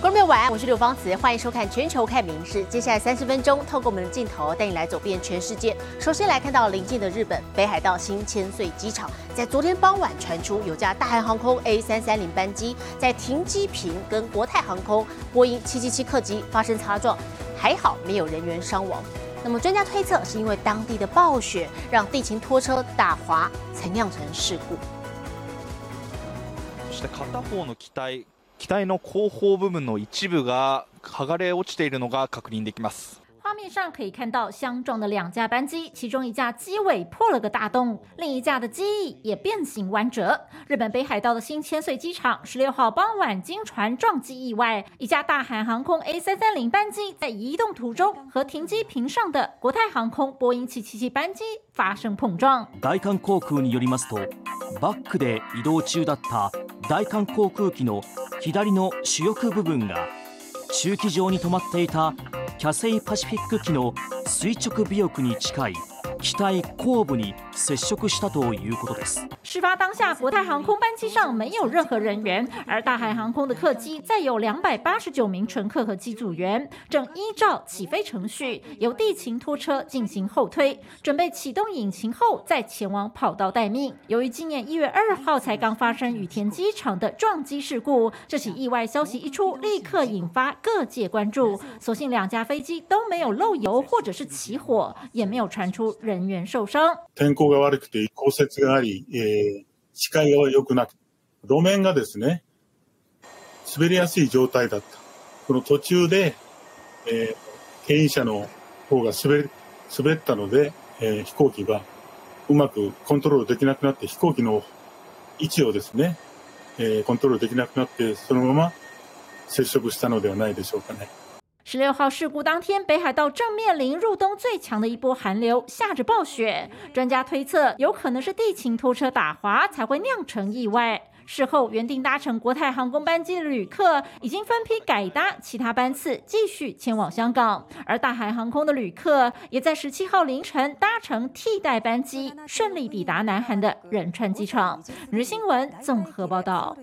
观众朋友晚安，我是刘芳慈，欢迎收看《全球看名事》。接下来三十分钟，透过我们的镜头带你来走遍全世界。首先来看到邻近的日本北海道新千岁机场，在昨天傍晚传出有架大韩航空 A 三三零班机在停机坪跟国泰航空波音七七七客机发生擦撞，还好没有人员伤亡。那么专家推测是因为当地的暴雪让地勤拖车打滑，才酿成事故。そして片方の機体 機体の後方部分の一部が剥がれ落ちているのが確認できます。面上可以看到相撞的两架班机，其中一架机尾破了个大洞，另一架的机翼也变形弯折。日本北海道的新千岁机场十六号傍晚经传撞击意外，一架大韩航空 A 三三零班机在移动途中和停机坪上的国泰航空波音七七七班机发生碰撞。大韓航空によりますと、バックで移動中だった大韓航空機の左の主翼部分が駐機場に止まっていた キャセイパシフィック機の垂直尾翼に近い機体後部に接触したということです。事发当下，国泰航空班机上没有任何人员，而大韩航空的客机载有两百八十九名乘客和机组员，正依照起飞程序由地勤拖车进行后推，准备启动引擎后再前往跑道待命。由于今年一月二号才刚发生羽田机场的撞击事故，这起意外消息一出，立刻引发各界关注。所幸两架飞機都没有漏油或者是起火，也没有传出人 员受伤。天候が悪くて降雪があり、えー、視界が良くなく、路面がですね、滑りやすい状態だった。この途中で、えー、牽引車の方が滑滑ったので、えー、飛行機がうまくコントロールできなくなって飛行機の位置をですね、えー、コントロールできなくなってそのまま接触したのではないでしょうかね。十六号事故当天，北海道正面临入冬最强的一波寒流，下着暴雪。专家推测，有可能是地勤拖车打滑，才会酿成意外。事后，原定搭乘国泰航空班机的旅客已经分批改搭其他班次，继续前往香港。而大韩航空的旅客也在十七号凌晨搭乘替代班机，顺利抵达南韩的仁川机场。日新闻综合报道。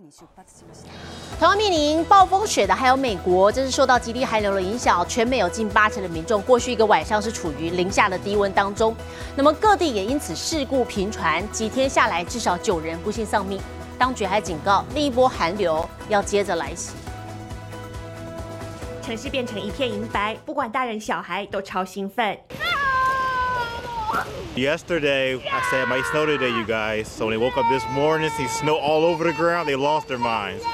同样面临暴风雪的还有美国，这是受到极地寒流的影响，全美有近八成的民众过去一个晚上是处于零下的低温当中。那么各地也因此事故频传，几天下来至少九人不幸丧命。当局还警告，另一波寒流要接着来袭。城市变成一片银白，不管大人小孩都超兴奋。Yesterday, I said my snow today, you guys. So when they woke up this morning, see snow all over the ground. They lost their minds.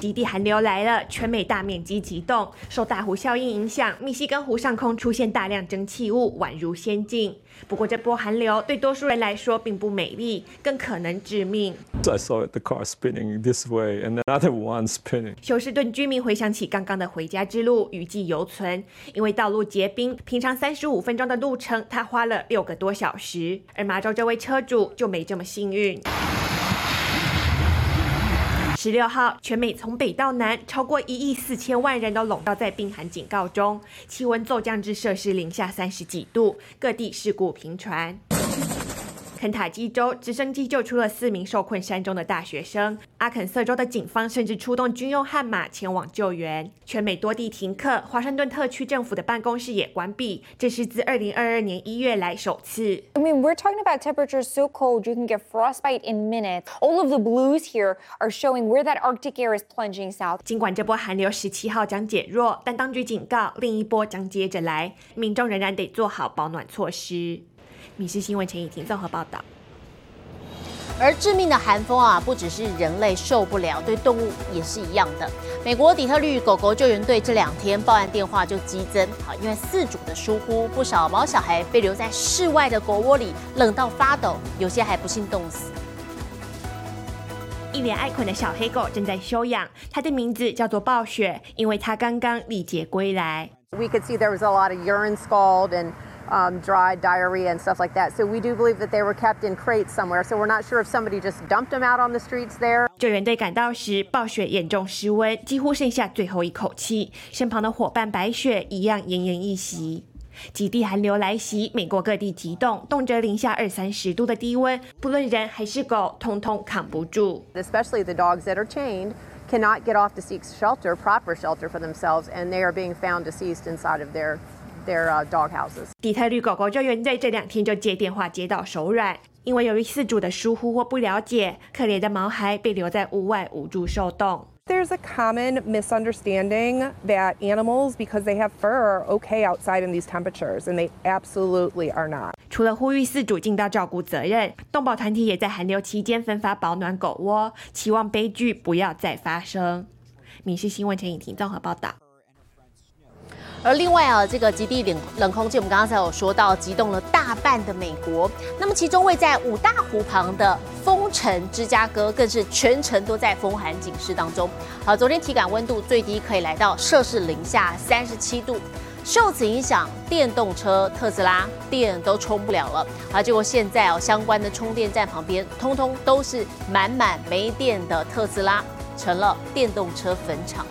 极地寒流来了，全美大面积急冻，受大湖效应影响，密西根湖上空出现大量蒸汽雾，宛如仙境。不过这波寒流对多数人来说并不美丽，更可能致命。I saw the car spinning this way and another one spinning。休斯顿居民回想起刚刚的回家之路，余悸犹存。因为道路结冰，平常三十五分钟的路程，他花了六个多小时。而麻州这位车主就没这么幸运。十六号，全美从北到南，超过一亿四千万人都笼罩在冰寒警告中，气温骤降至摄氏零下三十几度，各地事故频传。肯塔基州直升机救出了四名受困山中的大学生。阿肯色州的警方甚至出动军用悍马前往救援。全美多地停课，华盛顿特区政府的办公室也关闭，这是自二零二二年一月来首次。I mean, we're talking about temperatures so cold you can get frostbite in minutes. All of the blues here are showing where that Arctic air is plunging south. 尽管这波寒流十七号将减弱，但当局警告另一波将接着来，民众仍然得做好保暖措施。米氏新闻陈以婷综合报道。而致命的寒风啊，不只是人类受不了，对动物也是一样的。美国底特律狗狗救援队这两天报案电话就激增，好，因为饲主的疏忽，不少毛小孩被留在室外的狗窝里，冷到发抖，有些还不幸冻死。一脸爱困的小黑狗正在休养，它的名字叫做暴雪，因为它刚刚历劫归来。We could see there was a lot of urine scald and. um, dry diarrhea and stuff like that. So we do believe that they were kept in crates somewhere. So we're not sure if somebody just dumped them out on the streets there. 救援队赶到时，暴雪严重失温，几乎剩下最后一口气。身旁的伙伴白雪一样奄奄一息。极地寒流来袭，美国各地急冻，动辄零下二三十度的低温，不论人还是狗，通通扛不住。Especially the dogs that are chained cannot get off to seek shelter, proper shelter for themselves, and they are being found deceased inside of their their uh, dog houses. 底特律狗狗救援队这两天就接电话接到手软，因为由于饲主的疏忽或不了解，可怜的毛孩被留在屋外无助受冻。There's a common misunderstanding that animals, because they have fur, are okay outside in these temperatures, and they absolutely are not. 除了呼吁饲主尽到照顾责任，动保团体也在寒流期间分发保暖狗窝，期望悲剧不要再发生。民事新闻陈颖婷综合报道。而另外啊，这个极地冷冷空气，我们刚刚才有说到，激动了大半的美国。那么其中位在五大湖旁的风城芝加哥，更是全程都在风寒警示当中。好，昨天体感温度最低可以来到摄氏零下三十七度，受此影响，电动车特斯拉电都充不了了。啊，结果现在哦，相关的充电站旁边，通通都是满满没电的特斯拉，成了电动车坟场。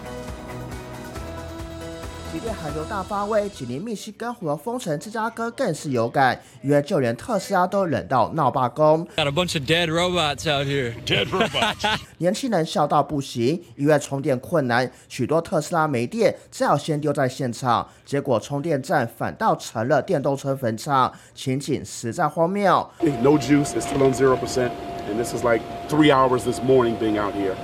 即便寒流大发威，紧邻密西根湖的封城芝加哥更是有感，因为就连特斯拉都冷到闹罢工。Got a bunch of dead robots out here. Dead robots. 年轻人笑到不行，因为充电困难，许多特斯拉没电，只好先丢在现场，结果充电站反倒成了电动车坟场，情景实在荒谬。No juice, it's still on zero percent, and this is like three hours this morning being out here.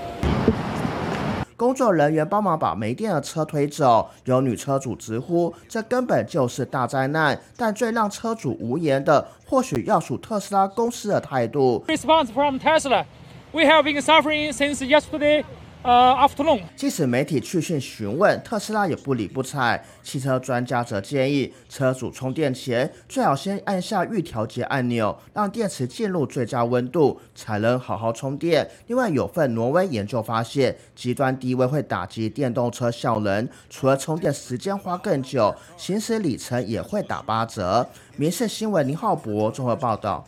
工作人员帮忙把没电的车推走，有女车主直呼这根本就是大灾难。但最让车主无言的，或许要数特斯拉公司的态度。Response from Tesla. We have been suffering since yesterday uh, afternoon. 即使媒体去信询问，特斯拉也不理不睬。汽车专家则建议，车主充电前最好先按下预调节按钮，让电池进入最佳温度，才能好好充电。另外，有份挪威研究发现，极端低温会打击电动车效能，除了充电时间花更久，行驶里程也会打八折。民事新闻林浩博综合报道。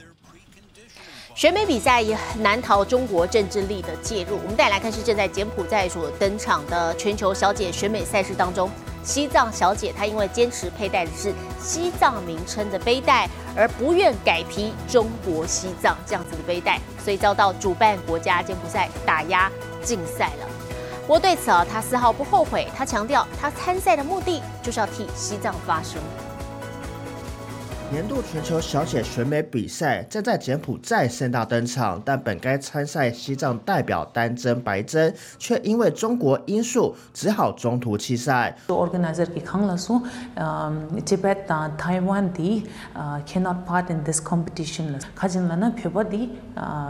选美比赛也很难逃中国政治力的介入。我们带来看是正在柬埔寨所登场的全球小姐选美赛事当中，西藏小姐她因为坚持佩戴的是西藏名称的背带，而不愿改披中国西藏这样子的背带，所以遭到主办国家柬埔寨打压禁赛了。不过对此啊，她丝毫不后悔。她强调，她参赛的目的就是要替西藏发声。年度全球小姐选美比赛正在柬埔寨盛大登场，但本该参赛西藏代表丹增白珍却因为中国因素只好中途弃赛。organizer khanglasu Tibet Taiwan di cannot part in this competition di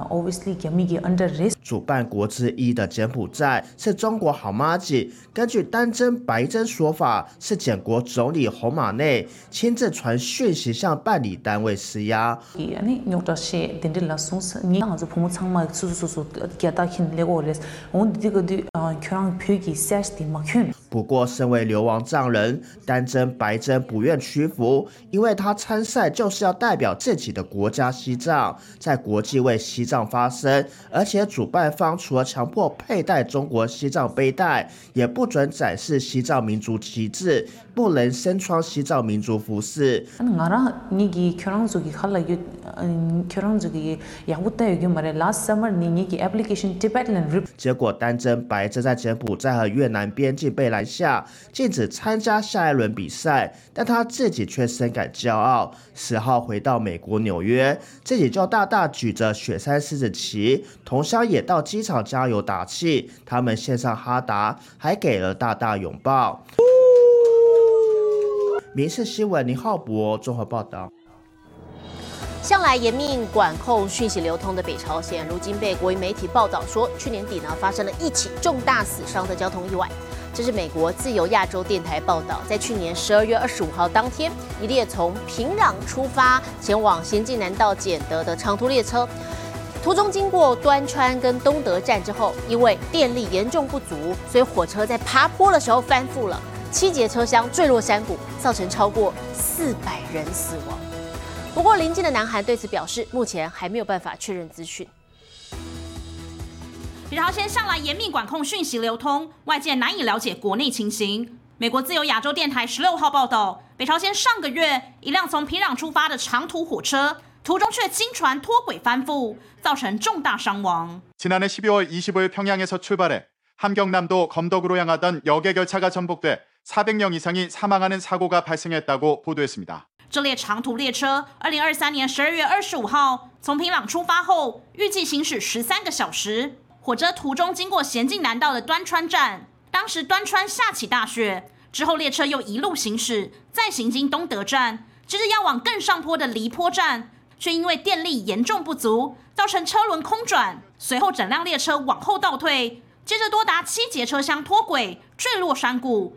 obviously gi under 主办国之一的柬埔寨是中国好妈吉。根据丹增白珍说法，是柬国总理洪马内亲自传讯息向办理单位施压。不过，身为流亡藏人，丹增、白增不愿屈服，因为他参赛就是要代表自己的国家西藏，在国际为西藏发声。而且，主办方除了强迫佩戴中国西藏背带，也不准展示西藏民族旗帜，不能身穿西藏民族服饰。结果，丹增白珍在柬埔寨和越南边境被拦下，禁止参加下一轮比赛。但他自己却深感骄傲。十号回到美国纽约，自己就大大举着雪山狮子旗，同乡也到机场加油打气。他们献上哈达，还给了大大拥抱。民事新闻林浩博综合报道。向来严命管控讯息流通的北朝鲜，如今被国营媒体报道说，去年底呢发生了一起重大死伤的交通意外。这是美国自由亚洲电台报道，在去年十二月二十五号当天，一列从平壤出发前往先进南道简德的长途列车，途中经过端川跟东德站之后，因为电力严重不足，所以火车在爬坡的时候翻覆了，七节车厢坠落山谷，造成超过四百人死亡。不过，邻近的南韩对此表示，目前还没有办法确认资讯。北朝鲜向来严密管控讯息流通，外界难以了解国内情形。美国自由亚洲电台十六号报道，北朝鲜上个月一辆从平壤出发的长途火车，途中却经船脱轨翻覆，造成重大伤亡。 지난해 12월 25일 평양에서 출발해 함경남도 검덕으로 향하던 여객 열차가 전복돼 400명 이상이 사망하는 사고가 발생했다고 보도했습니다. 这列长途列车，二零二三年十二月二十五号从平壤出发后，预计行驶十三个小时。火车途中经过咸镜南道的端川站，当时端川下起大雪，之后列车又一路行驶，再行经东德站，接着要往更上坡的梨坡站，却因为电力严重不足，造成车轮空转，随后整辆列车往后倒退，接着多达七节车厢脱轨坠落山谷。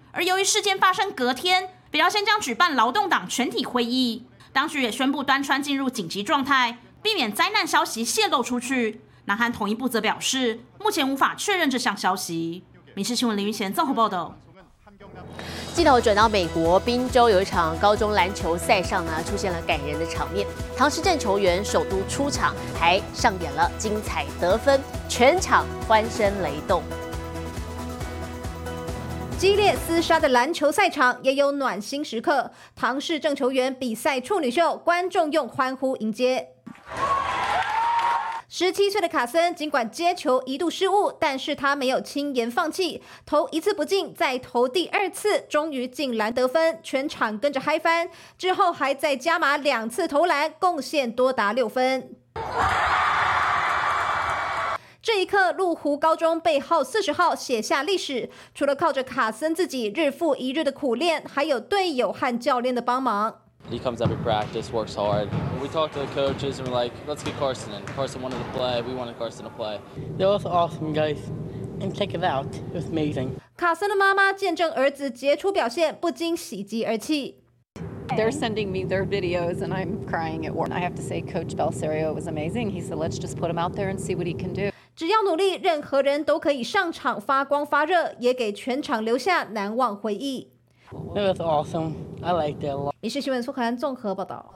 而由于事件发生隔天，北朝鲜将举办劳动党全体会议，当局也宣布端川进入紧急状态，避免灾难消息泄露出去。南韩统一部则表示，目前无法确认这项消息。民事新闻林云贤综合报道。镜头转到美国宾州，有一场高中篮球赛上呢，出现了感人的场面。唐诗镇球员首度出场，还上演了精彩得分，全场欢声雷动。激烈厮杀的篮球赛场也有暖心时刻，唐氏正球员比赛处女秀，观众用欢呼迎接。十七岁的卡森尽管接球一度失误，但是他没有轻言放弃，投一次不进，再投第二次，终于进篮得分，全场跟着嗨翻。之后还再加码两次投篮，贡献多达六分。这一刻，路湖高中背号四十号写下历史。除了靠着卡森自己日复一日的苦练，还有队友和教练的帮忙。 He comes every practice, works hard. We talked to the coaches and we're like, let's get Carson in. Carson wanted to play. We wanted Carson to play. They're also awesome guys. And check it out. It was amazing. 卡森的妈妈见证儿子杰出表现，不禁喜极而泣。 They're sending me their videos and I'm crying at work. I have to say, Coach Belserio was amazing. He said, let's just put him out there and see what he can do. 只要努力，任何人都可以上场发光发热，也给全场留下难忘回忆。It was awesome. I liked it a lot. 民事新闻苏可兰综合报道。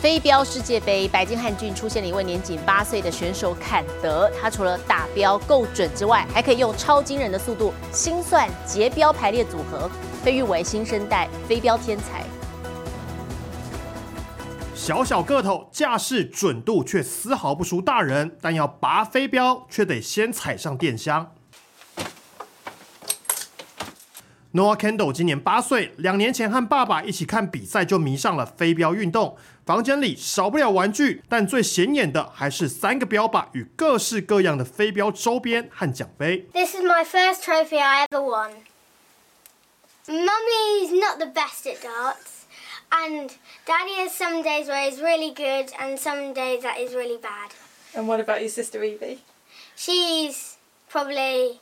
飞镖世界杯，白金汉郡出现了一位年仅八岁的选手坎德。他除了打标够准之外，还可以用超惊人的速度心算结标排列组合，被誉为新生代飞镖天才。小小个头，架势准度却丝毫不输大人，但要拔飞镖却得先踩上电箱。Noah Kendall 今年八岁，两年前和爸爸一起看比赛，就迷上了飞镖运动。房间里少不了玩具，但最显眼的还是三个标靶与各式各样的飞镖周边和奖杯。This is my first trophy I ever won. Mummy's not the best at darts, and Daddy has some days where he's really good and some days that is really bad. And what about your sister Evie? She's probably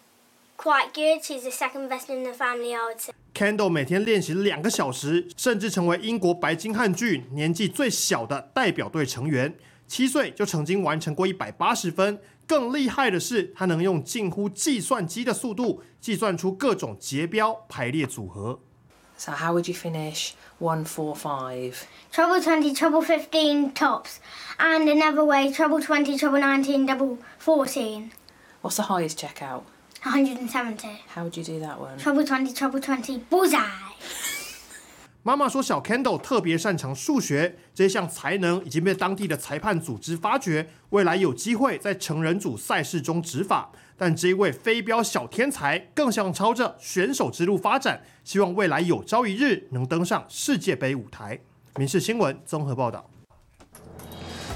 quite good. She's the second best in the family, I would say. Kendall 每天练习两个小时，甚至成为英国白金汉剧年纪最小的代表队成员。七岁就曾经完成过一百八十分。更厉害的是，他能用近乎计算机的速度计算出各种节标排列组合。So how would you finish one, four, five? Treble 20, treble 15 tops, and another way treble 20, treble 19, double 14. What's the highest checkout? 170. How would you do that one? Treble 20, treble 20, bullseye. 妈妈说，小 Kendall 特别擅长数学，这项才能已经被当地的裁判组织发掘，未来有机会在成人组赛事中执法。但这一位飞镖小天才更想朝着选手之路发展，希望未来有朝一日能登上世界杯舞台。民事新闻综合报道。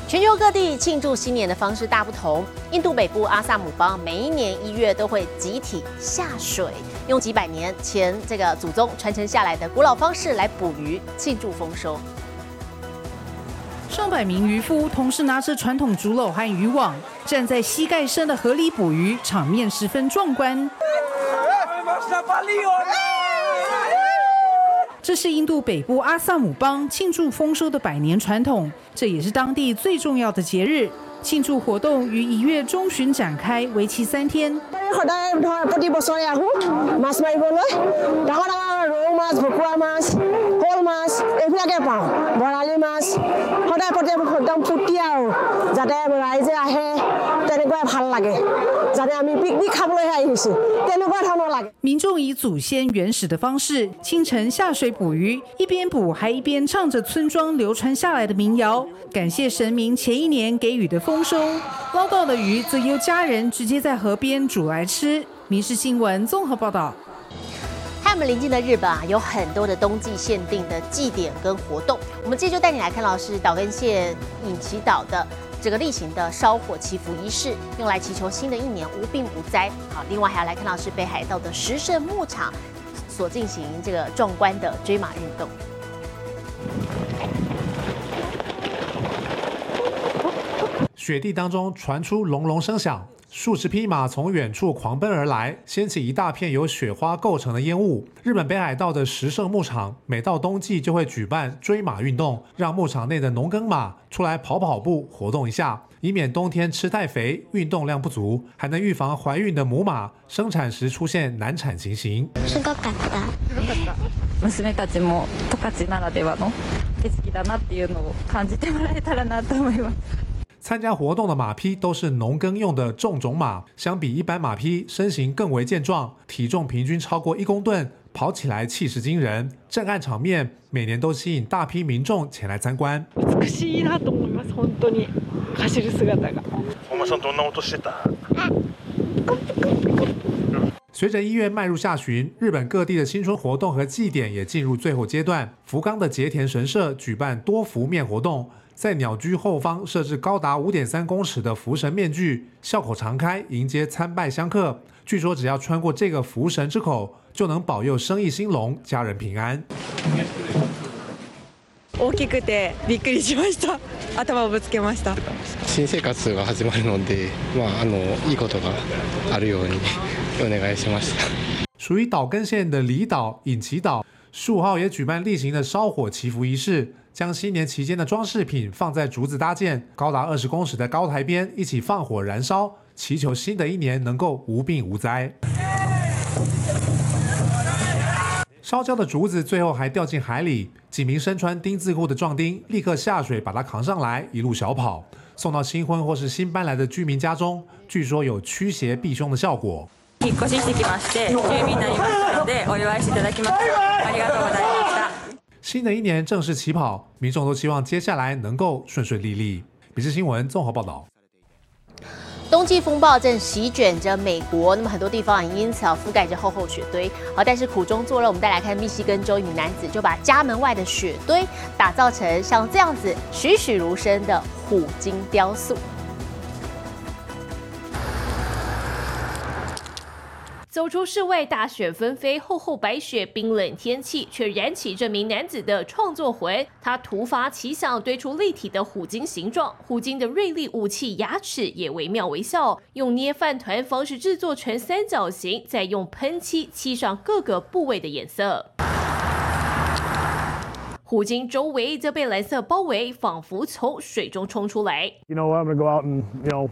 全球各地庆祝新年的方式大不同。印度北部阿萨姆邦每一年一月都会集体下水，用几百年前这个祖宗传承下来的古老方式来捕鱼，庆祝丰收。上百名渔夫同时拿着传统竹篓和渔网，站在膝盖深的河里捕鱼，场面十分壮观。这是印度北部阿萨姆邦庆祝丰收的百年传统，这也是当地最重要的节日。庆祝活动于一月中旬展开，为期三天。 সদায় ধৰ প্ৰতি বছৰে আহোঁ মাছ মাৰিবলৈ ডাঙৰ ডাঙৰ ৰৌ মাছ ভকুৱা মাছ শ'ল মাছ এইবিলাকে পাওঁ বৰালি মাছ সদায় প্ৰতি একদম ফূৰ্তি আৰু যাতে ৰাইজে আহে তেনেকুৱাই ভাল লাগে যাতে আমি পিকনিক খাবলৈহে আহিছোঁ তেনেকুৱা ধৰণৰ লাগে 民众以祖先原始的方式清晨下水捕鱼，一边捕还一边唱着村庄流传下来的民谣，感谢神明前一年给予的丰收。捞到的鱼则由家人直接在河边煮来吃。民事新闻综合报道。和我们邻近的日本啊，有很多的冬季限定的祭典跟活动。我们接着就带你来看到是岛根县隐岐岛的 这个例行的烧火祈福仪式，用来祈求新的一年无病无灾。好，另外还要来看到是北海道的石胜牧场所进行这个壮观的追马运动。雪地当中传出隆隆声响，数十匹马从远处狂奔而来，掀起一大片由雪花构成的烟雾。日本北海道的石胜牧场每到冬季就会举办追马运动，让牧场内的农耕马出来跑跑步活動一下，以免冬天吃太肥、运动量不足，还能预防怀孕的母马生产时出现难产情形。すごかった。娘たちも十勝ならではの景色だなっていうのを感じてもらえたらなと思います。 参加活动的马匹都是农耕用的重种马，相比一般马匹，身形更为健壮，体重平均超过一公吨，跑起来气势惊人。震撼场面每年都吸引大批民众前来参观。美しいなと思います本当に走る姿がお前さんどんな音してた随着一月迈入下旬，日本各地的新春活动和祭典也进入最后阶段。福冈的结田神社举办多福面活动， 在鸟居后方设置高达五点三公尺的福神面具，笑口常开迎接参拜香客。据说只要穿过这个福神之口，就能保佑生意兴隆、家人平安。大きくてびっくりしました。頭をぶつけました。新生活が始まるので、まあ、あのいいことがあるようにお願いしました。属于岛根县的离岛隐岐岛，十五号也举办例行的烧火祈福仪式， 将新年期间的装饰品放在竹子搭建、高达二十公尺的高台边，一起放火燃烧，祈求新的一年能够无病无灾。烧焦的竹子最后还掉进海里，几名身穿丁字裤的壮丁立刻下水把它扛上来，一路小跑，送到新婚或是新搬来的居民家中，据说有驱邪避凶的效果。引っ越ししてきまして、住民になりましたので、お祝いしていただきました。ありがとうございました。 新的一年正式起跑，民众都希望接下来能够顺顺利利。笔试新闻综合报道。冬季风暴正席卷着美国，那么很多地方也因此啊覆盖着厚厚雪堆。好，但是苦中作乐，我们再来看密西根州一名男子就把家门外的雪堆打造成像这样子栩栩如生的虎鲸雕塑。走出室外，大雪纷飞，厚厚白雪，冰冷天气，却燃起这名男子的创作魂。他突发奇想，堆出立体的虎鲸形状，虎鲸的锐利武器牙齿也惟妙惟肖，用捏饭团方式制作成三角形，再用喷漆漆上各个部位的颜色。虎鲸周围则被蓝色包围，仿佛从水中冲出来。you know i'mma go out and, you know,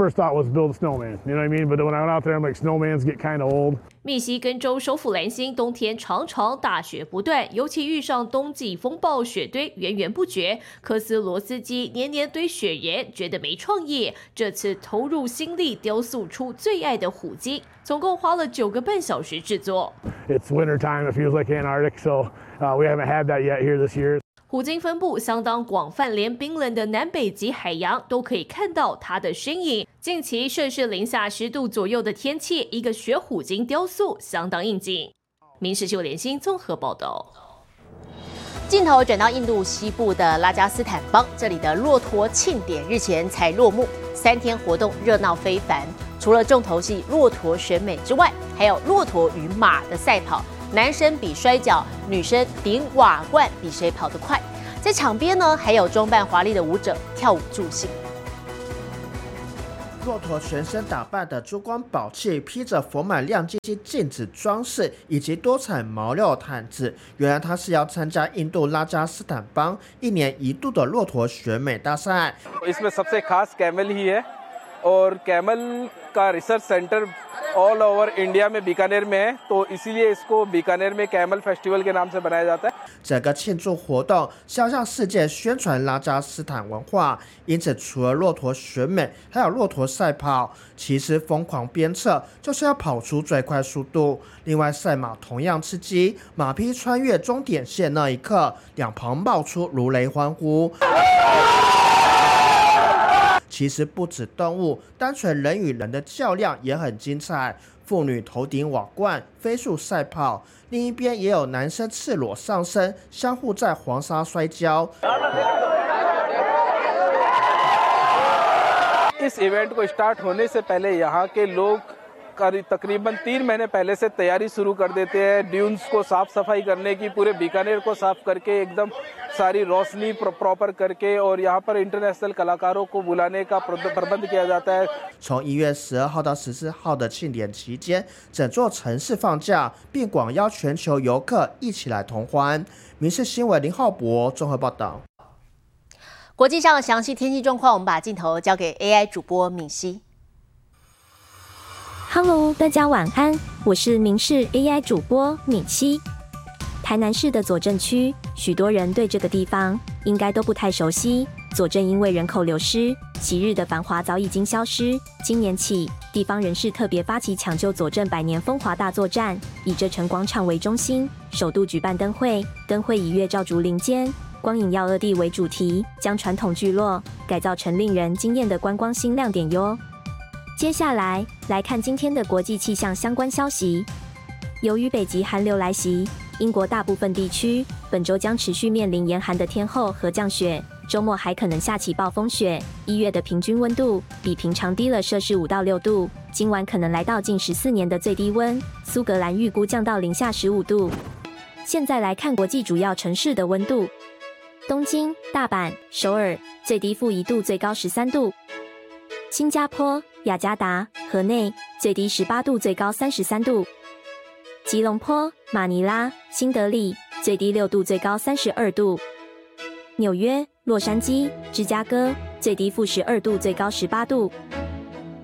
first thought was build a snowman. You know what I mean? But when I went out there, I'm like, snowmans get kind of old. 密西根州首府兰辛冬天常常大雪不断，尤其遇上冬季风暴，雪堆源源不绝。科斯罗斯基年年堆雪人，觉得没创意，这次投入心力雕塑出最爱的虎鲸，总共花了九个半小时制作。It's winter time. It feels like Antarctic, so uh, we haven't had that yet here this year. 虎鲸分布相当广泛，连冰冷的南北极海洋都可以看到它的身影。近期摄氏零下十度左右的天气，一个雪虎鲸雕塑相当应景。民事秀联新综合报道。镜头转到印度西部的拉加斯坦邦，这里的骆驼庆典日前才落幕，三天活动热闹非凡。除了重头戏骆驼选美之外，还有骆驼与马的赛跑，男生比摔跤，女生顶瓦罐，比谁跑得快。在场边呢，还有装扮华丽的舞者跳舞助兴。 骆驼全身打扮的珠光宝气，披着缝满亮晶晶镜子装饰以及多彩毛料毯子。原来他是要参加印度拉加斯坦邦一年一度的骆驼选美大赛。 इसमें सबसे खास कैमल ही है और कैमल का research centre all over India में बीकानेर में है तो इसीलिए इसको बीकानेर में कैमल फेस्टिवल के नाम से बनाया जाता है 整个庆祝活动是要向世界宣传拉加斯坦文化，因此除了骆驼选美，还有骆驼赛跑。其实疯狂鞭策就是要跑出最快速度。另外，赛马同样刺激，马匹穿越终点线那一刻，两旁冒出如雷欢呼。 其实不止动物，单纯人与人的较量也很精彩。妇女头顶瓦罐飞速赛跑，另一边也有男生赤裸上身，相互在黄沙摔跤。 इस इवेंट को स्टार्ट होने से पहले यहाँ के लोग करी- तकरीबन तीन महीने पहले से तैयारी शुरू कर देते हैं ड्यून्स को साफ सफाई करने की पूरे बीकानेर को साफ करके एकदम सारी रोशनी प्र- प्रॉपर करके और यहाँ पर इंटरनेशनल कलाकारों को बुलाने का प्रद- प्रबंध किया जाता है 从一月十二号到十四号的庆典期间，整座城市放假，并广邀全球游客一起来同欢。民事新闻林浩博综合报道。国际上的详细天气状况，我们把镜头交给 AI 主播敏熙。 Hello，大家晚安，我是明视 AI 主播敏熙。台南市的左镇区，许多人对这个地方应该都不太熟悉。左镇因为人口流失，昔日的繁华早已经消失。今年起，地方人士特别发起抢救左镇百年风华大作战，以这城广场为中心，首度举办灯会。灯会以月照竹林间，光影耀恶地为主题，将传统聚落改造成令人惊艳的观光新亮点哟。接下来来看今天的国际气象相关消息。由于北极寒流来袭，英国大部分地区本周将持续面临严寒的天候和降雪，周末还可能下起暴风雪。一月的平均温度比平常低了摄氏五到六度，今晚可能来到近十四年的最低温。苏格兰预估降到零下十五度。现在来看国际主要城市的温度：东京、大阪、首尔最低负一度，最高十三度；新加坡、雅加达、河内最低十八度，最高三十三度；吉隆坡、马尼拉、新德里最低六度，最高三十二度；纽约、洛杉矶、芝加哥最低负十二度，最高十八度；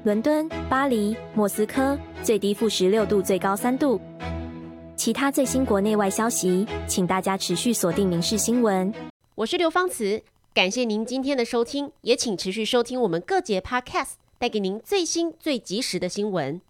伦敦、巴黎、莫斯科最低负十六度，最高三度。其他最新国内外消息，请大家持续锁定《民事新闻》。我是刘芳慈，感谢您今天的收听，也请持续收听我们各节 Podcast，带给您最新最及时的新闻。